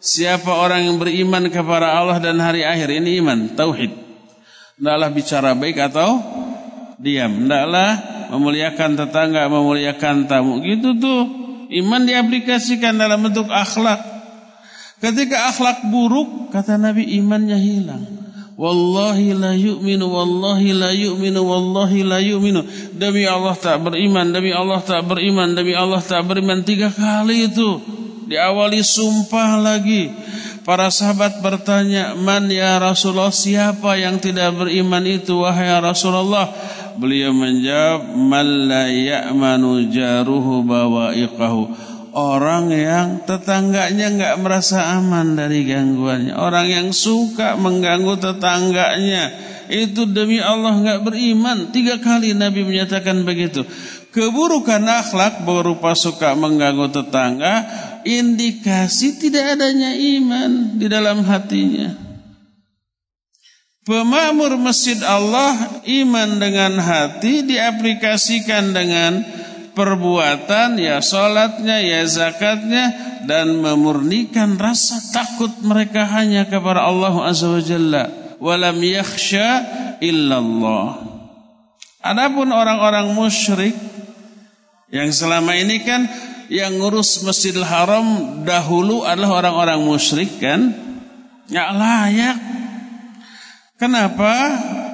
Speaker 2: Siapa orang yang beriman kepada Allah dan hari akhir ini iman, tauhid. Hendaklah bicara baik atau diam. Hendaklah memuliakan tetangga, memuliakan tamu. Gitu tuh. Iman diaplikasikan dalam bentuk akhlak. Ketika akhlak buruk, kata Nabi imannya hilang. Wallahi la yu'minu, wallahi la yu'minu, wallahi la yu'minu. Demi Allah tak beriman, demi Allah tak beriman, demi Allah tak beriman. Tiga kali itu diawali sumpah lagi. Para sahabat bertanya, "Man ya Rasulullah? Siapa yang tidak beriman itu wahai Rasulullah?" Beliau menjawab, "Man la ya'manu jaruhu bawa'iqahu." Orang yang tetangganya enggak merasa aman dari gangguannya, orang yang suka mengganggu tetangganya, itu demi Allah enggak beriman. Tiga kali Nabi menyatakan begitu. Keburukan akhlak berupa suka mengganggu tetangga indikasi tidak adanya iman di dalam hatinya. Pemakmur masjid Allah iman dengan hati diaplikasikan dengan perbuatan ya salatnya ya zakatnya dan memurnikan rasa takut mereka hanya kepada Allah Azza wa Jalla walam yakhsha illallah. Adapun orang-orang musyrik yang selama ini kan yang ngurus Masjidil Haram dahulu adalah orang-orang musyrik kan? Ya layak. Kenapa?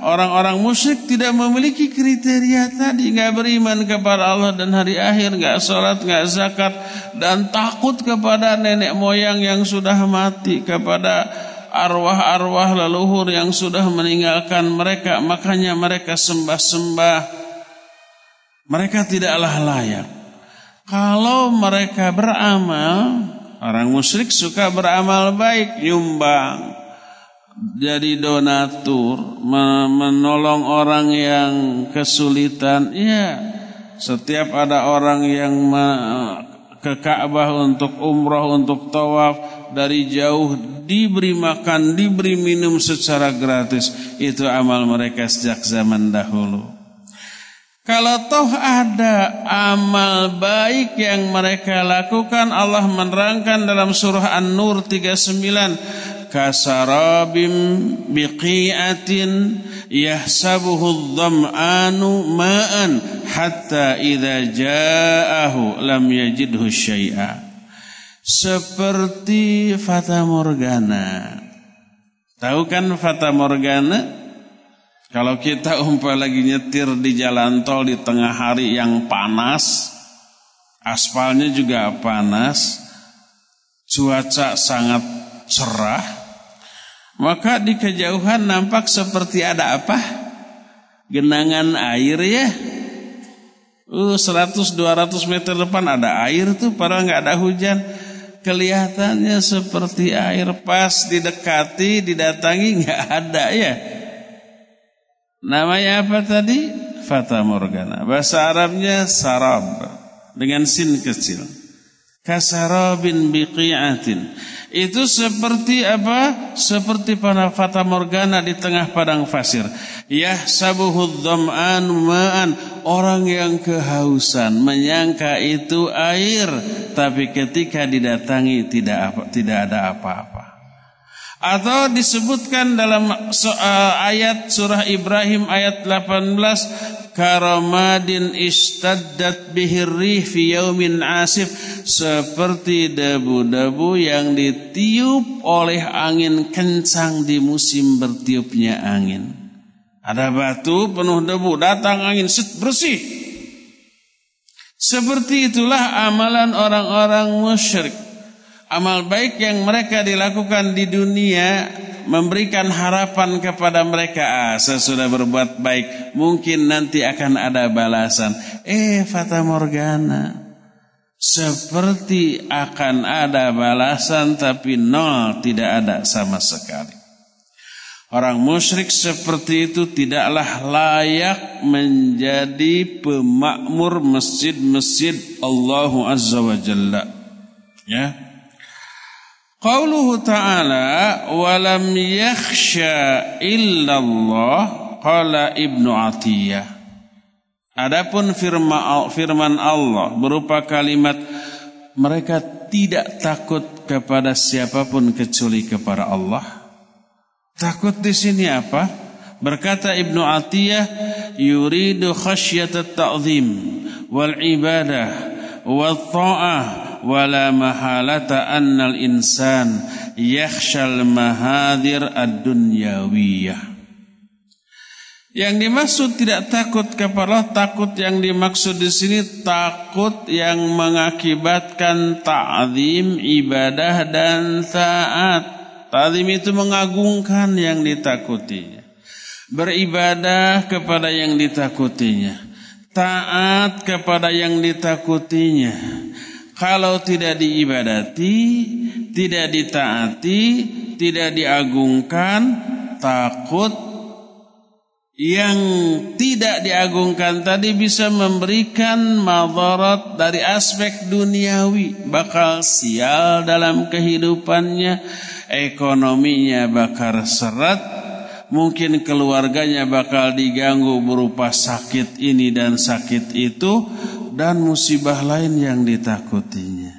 Speaker 2: Orang-orang musyrik tidak memiliki kriteria tadi, nggak beriman kepada Allah dan hari akhir, nggak sholat, nggak zakat, dan takut kepada nenek moyang yang sudah mati, kepada arwah-arwah leluhur yang sudah meninggalkan mereka, makanya mereka sembah-sembah. Mereka tidaklah layak. Kalau mereka beramal, orang musyrik suka beramal baik, nyumbang, jadi donatur, menolong orang yang kesulitan. Iya, setiap ada orang yang ke Ka'bah untuk umrah, untuk tawaf dari jauh diberi makan, diberi minum secara gratis. Itu amal mereka sejak zaman dahulu. Kalau toh ada amal baik yang mereka lakukan Allah menerangkan dalam surah An-Nur 39 kasarabim biqi'atin yahsabuhu dham'anu ma'an hatta idza ja'ahu lam yajidhu syai'a. Seperti fata morgana. Tahu kan fata morgana? Kalau kita umpah lagi nyetir di jalan tol di tengah hari yang panas, aspalnya juga panas, cuaca sangat cerah, maka di kejauhan nampak seperti ada apa? Genangan air ya. Uh, 100-200 meter depan ada air tuh, padahal nggak ada hujan. kelihatannya seperti air pas didekati, didatangi nggak ada ya. Namanya apa tadi? Fata Morgana. Bahasa Arabnya sarab dengan sin kecil. Kasarabin biqi'atin. Itu seperti apa? Seperti pada fata morgana di tengah padang pasir. Yahsabuhu dham'an ma'an. Orang yang kehausan menyangka itu air, tapi ketika didatangi tidak apa, tidak ada apa-apa. Atau disebutkan dalam uh, ayat surah Ibrahim ayat 18 karamadin istaddat bihir rih fi yaumin asif seperti debu-debu yang ditiup oleh angin kencang di musim bertiupnya angin. Ada batu penuh debu, datang angin set bersih. Seperti itulah amalan orang-orang musyrik amal baik yang mereka dilakukan di dunia memberikan harapan kepada mereka ah saya sudah berbuat baik mungkin nanti akan ada balasan eh fata morgana seperti akan ada balasan tapi nol tidak ada sama sekali Orang musyrik seperti itu tidaklah layak menjadi pemakmur masjid-masjid Allah Azza wa Jalla. Ya. Qauluhu ta'ala walam yakhsha illallah qala Ibnu Atiyah. Adapun firman Allah berupa kalimat mereka tidak takut kepada siapa pun kecuali kepada Allah. Takut di sini apa? Berkata Ibnu Atiyah yuridu khasyata ta'zim wal ibadah wal ta'ah wala mahalata annal insan yakhshal mahadir ad-dunyawiyah yang dimaksud tidak takut kepada takut yang dimaksud di sini takut yang mengakibatkan ta'zim ibadah dan taat. Ta'zim itu mengagungkan yang ditakutinya. Beribadah kepada yang ditakutinya. Taat kepada yang ditakutinya kalau tidak diibadati, tidak ditaati, tidak diagungkan, takut yang tidak diagungkan tadi bisa memberikan madarat dari aspek duniawi, bakal sial dalam kehidupannya, ekonominya bakal seret, mungkin keluarganya bakal diganggu berupa sakit ini dan sakit itu dan musibah lain yang ditakutinya.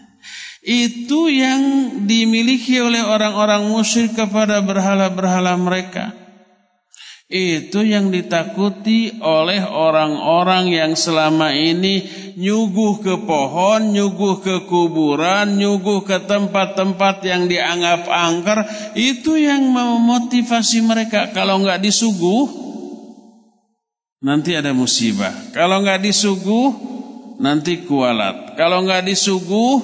Speaker 2: Itu yang dimiliki oleh orang-orang musyrik kepada berhala-berhala mereka. Itu yang ditakuti oleh orang-orang yang selama ini nyuguh ke pohon, nyuguh ke kuburan, nyuguh ke tempat-tempat yang dianggap angker. Itu yang memotivasi mereka. Kalau nggak disuguh, nanti ada musibah. Kalau nggak disuguh, nanti kualat. Kalau nggak disuguh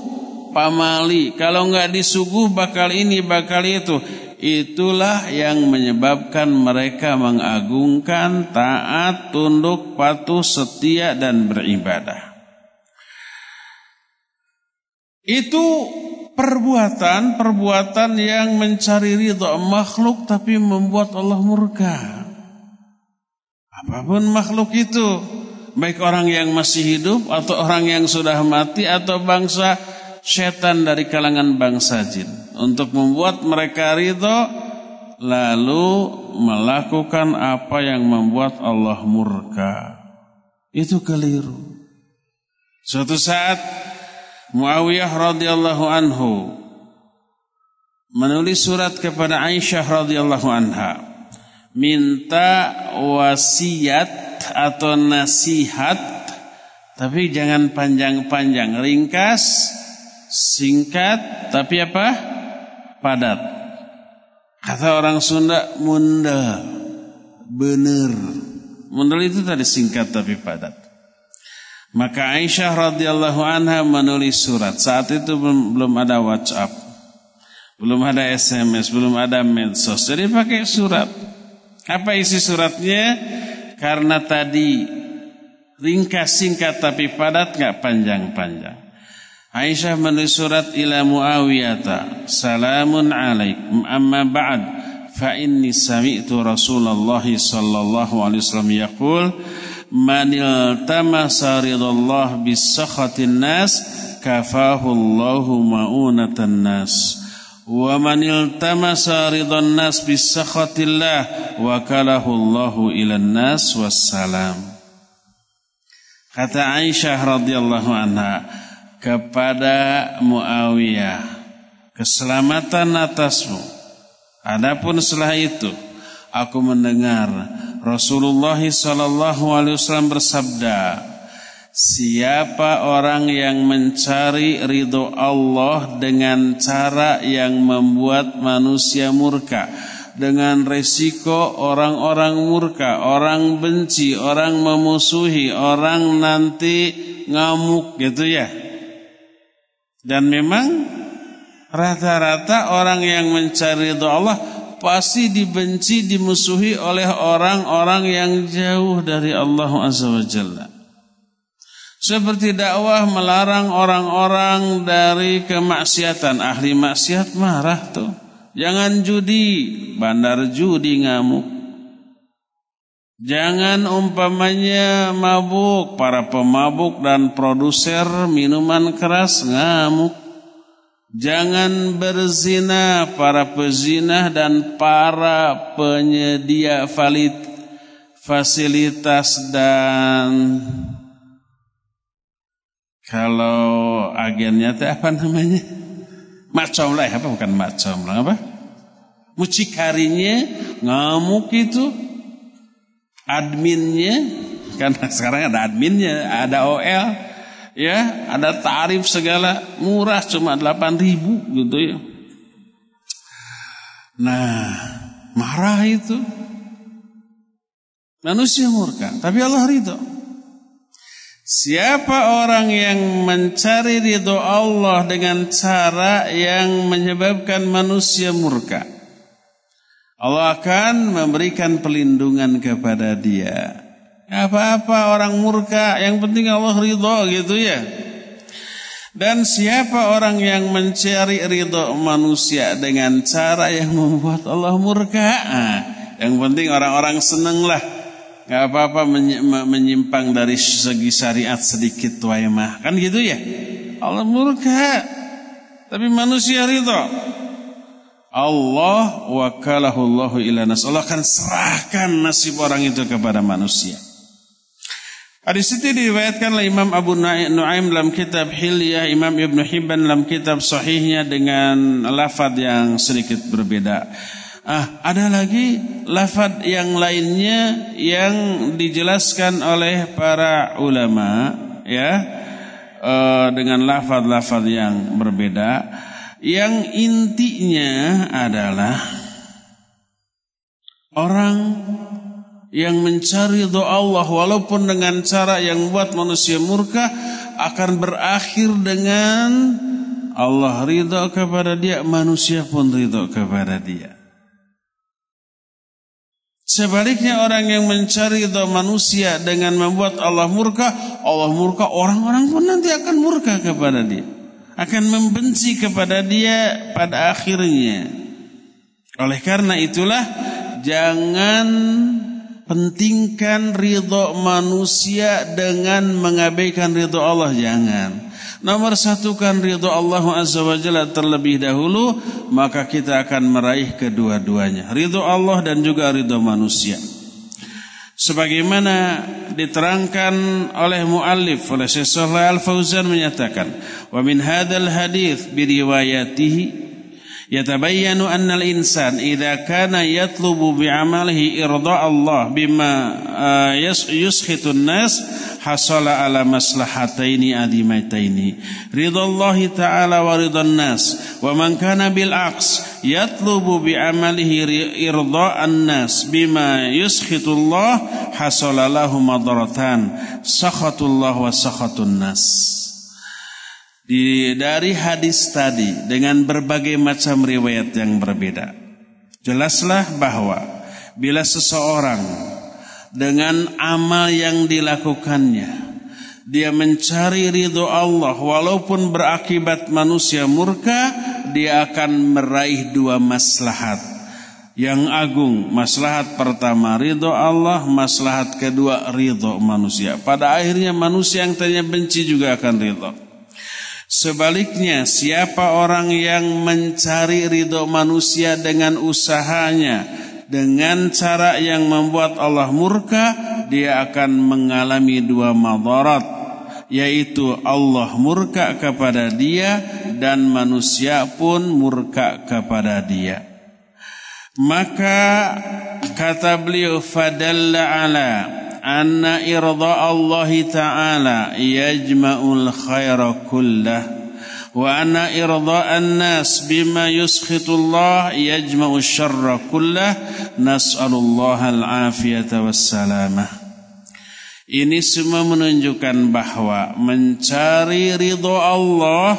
Speaker 2: pamali, kalau nggak disuguh bakal ini bakal itu. Itulah yang menyebabkan mereka mengagungkan taat, tunduk, patuh, setia dan beribadah. Itu perbuatan-perbuatan yang mencari ridha makhluk tapi membuat Allah murka. Apa pun makhluk itu baik orang yang masih hidup atau orang yang sudah mati atau bangsa setan dari kalangan bangsa jin. Untuk membuat mereka ridho lalu melakukan apa yang membuat Allah murka. Itu keliru. Suatu saat Muawiyah radhiyallahu anhu menulis surat kepada Aisyah radhiyallahu anha. Minta wasiat atau nasihat tapi jangan panjang-panjang, ringkas, singkat tapi apa? padat. Kata orang Sunda mundal. Benar. Mundal itu tadi singkat tapi padat. Maka Aisyah radhiyallahu anha menulis surat. Saat itu belum, belum ada WhatsApp. Belum ada SMS, belum ada medsos. Jadi pakai surat. Apa isi suratnya? Karena tadi ringkas singkat tapi padat nggak panjang-panjang. Aisyah menulis surat ila Muawiyah Salamun alaikum amma ba'd fa inni sami'tu Rasulullah sallallahu alaihi wasallam yaqul man iltamasa ridallah bis sakhatin nas kafahu Allahu ma'unatan nas man iltamasa ridan nas bis sakhatillah wakalahu Allahu ila nas wassalam. Kata Aisyah radhiyallahu anha kepada Muawiyah keselamatan atasmu. Adapun setelah itu aku mendengar Rasulullah sallallahu alaihi wasallam bersabda Siapa orang yang mencari ridho Allah dengan cara yang membuat manusia murka dengan resiko orang-orang murka, orang benci, orang memusuhi, orang nanti ngamuk gitu ya. Dan memang rata-rata orang yang mencari ridho Allah pasti dibenci, dimusuhi oleh orang-orang yang jauh dari Allah Azza wa. Seperti dakwah melarang orang-orang dari kemaksiatan. Ahli maksiat marah tuh. Jangan judi, bandar judi ngamuk. Jangan umpamanya mabuk, para pemabuk dan produser minuman keras ngamuk. Jangan berzina, para pezina dan para penyedia valid fasilitas dan kalau agennya itu apa namanya? Macam lah, apa bukan macam lah apa? Mucikarinya ngamuk itu adminnya karena sekarang ada adminnya, ada OL, ya, ada tarif segala murah cuma 8 ribu gitu ya. Nah, marah itu manusia murka, tapi Allah ridho. Siapa orang yang mencari ridho Allah dengan cara yang menyebabkan manusia murka? Allah akan memberikan pelindungan kepada dia. Apa-apa orang murka, yang penting Allah ridho gitu ya. Dan siapa orang yang mencari ridho manusia dengan cara yang membuat Allah murka? Nah, yang penting orang-orang seneng lah. Gak apa-apa menyimpang dari segi syariat sedikit waimah. Kan gitu ya? Allah murka. Tapi manusia ridho. Allah wakalahu Allahu ila nas. Allah akan serahkan nasib orang itu kepada manusia. Hadis itu diriwayatkan oleh Imam Abu Nuaim dalam kitab Hilyah, Imam Ibn Hibban dalam kitab sahihnya dengan lafad yang sedikit berbeda. Ah, ada lagi lafad yang lainnya yang dijelaskan oleh para ulama ya uh, dengan lafad-lafad yang berbeda yang intinya adalah orang yang mencari doa Allah walaupun dengan cara yang buat manusia murka akan berakhir dengan Allah ridho kepada dia, manusia pun ridho kepada dia. Sebaliknya orang yang mencari doa manusia dengan membuat Allah murka, Allah murka, orang-orang pun nanti akan murka kepada dia akan membenci kepada dia pada akhirnya. Oleh karena itulah jangan pentingkan ridho manusia dengan mengabaikan ridho Allah jangan. Nomor satukan ridho Allah Azza wa Jalla terlebih dahulu maka kita akan meraih kedua-duanya. Ridho Allah dan juga ridho manusia sebagaimana diterangkan oleh muallif oleh Syekh Al-Fauzan menyatakan wa min hadzal hadis bi riwayatihi يتبين أن الإنسان إذا كان يطلب بعمله إرضاء الله بما يسخط الناس حصل على مصلحتين عظيمتين. رضا الله تعالى ورضا الناس. ومن كان بالعكس يطلب بعمله إرضاء الناس بما يسخط الله حصل له مضرتان. سخط الله وسخط الناس. Di, dari hadis tadi dengan berbagai macam riwayat yang berbeda. Jelaslah bahwa bila seseorang dengan amal yang dilakukannya dia mencari ridho Allah walaupun berakibat manusia murka dia akan meraih dua maslahat yang agung maslahat pertama ridho Allah maslahat kedua ridho manusia pada akhirnya manusia yang tanya benci juga akan ridho sebaliknya siapa orang yang mencari ridho manusia dengan usahanya dengan cara yang membuat Allah murka dia akan mengalami dua madarat yaitu Allah murka kepada dia dan manusia pun murka kepada dia. Maka kata beliau fadalla ala anna irda Allah taala yajma'ul khaira kullah وأن إرضاء الناس بما يسخط الله يجمع الشر كله نسأل الله العافية والسلامة Ini semua menunjukkan bahwa mencari ridho Allah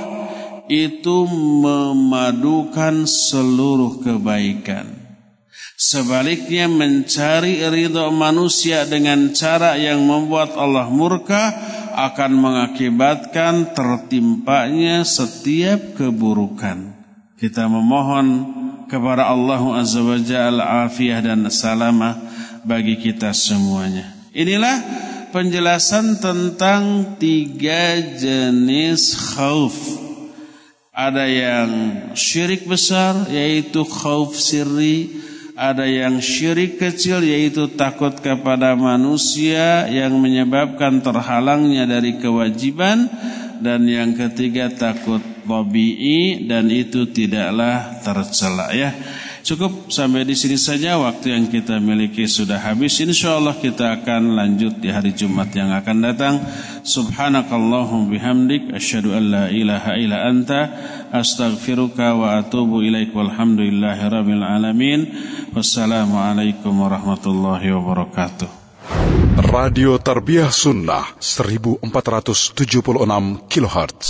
Speaker 2: itu memadukan seluruh kebaikan. Sebaliknya mencari ridho manusia dengan cara yang membuat Allah murka akan mengakibatkan tertimpanya setiap keburukan. Kita memohon kepada Allah Azza wa Jalla afiyah dan salamah bagi kita semuanya. Inilah penjelasan tentang tiga jenis khauf. Ada yang syirik besar yaitu khauf sirri, ada yang syirik kecil yaitu takut kepada manusia yang menyebabkan terhalangnya dari kewajiban dan yang ketiga takut tabii dan itu tidaklah tercela ya. Cukup sampai di sini saja waktu yang kita miliki sudah habis. Insyaallah kita akan lanjut di hari Jumat yang akan datang. Subhanakallahum bihamdik asyhadu an la ilaha illa anta astaghfiruka wa atubu ilaik walhamdulillahi rabbil alamin. Wassalamualaikum warahmatullahi wabarakatuh.
Speaker 1: Radio Tarbiyah Sunnah 1476 kHz.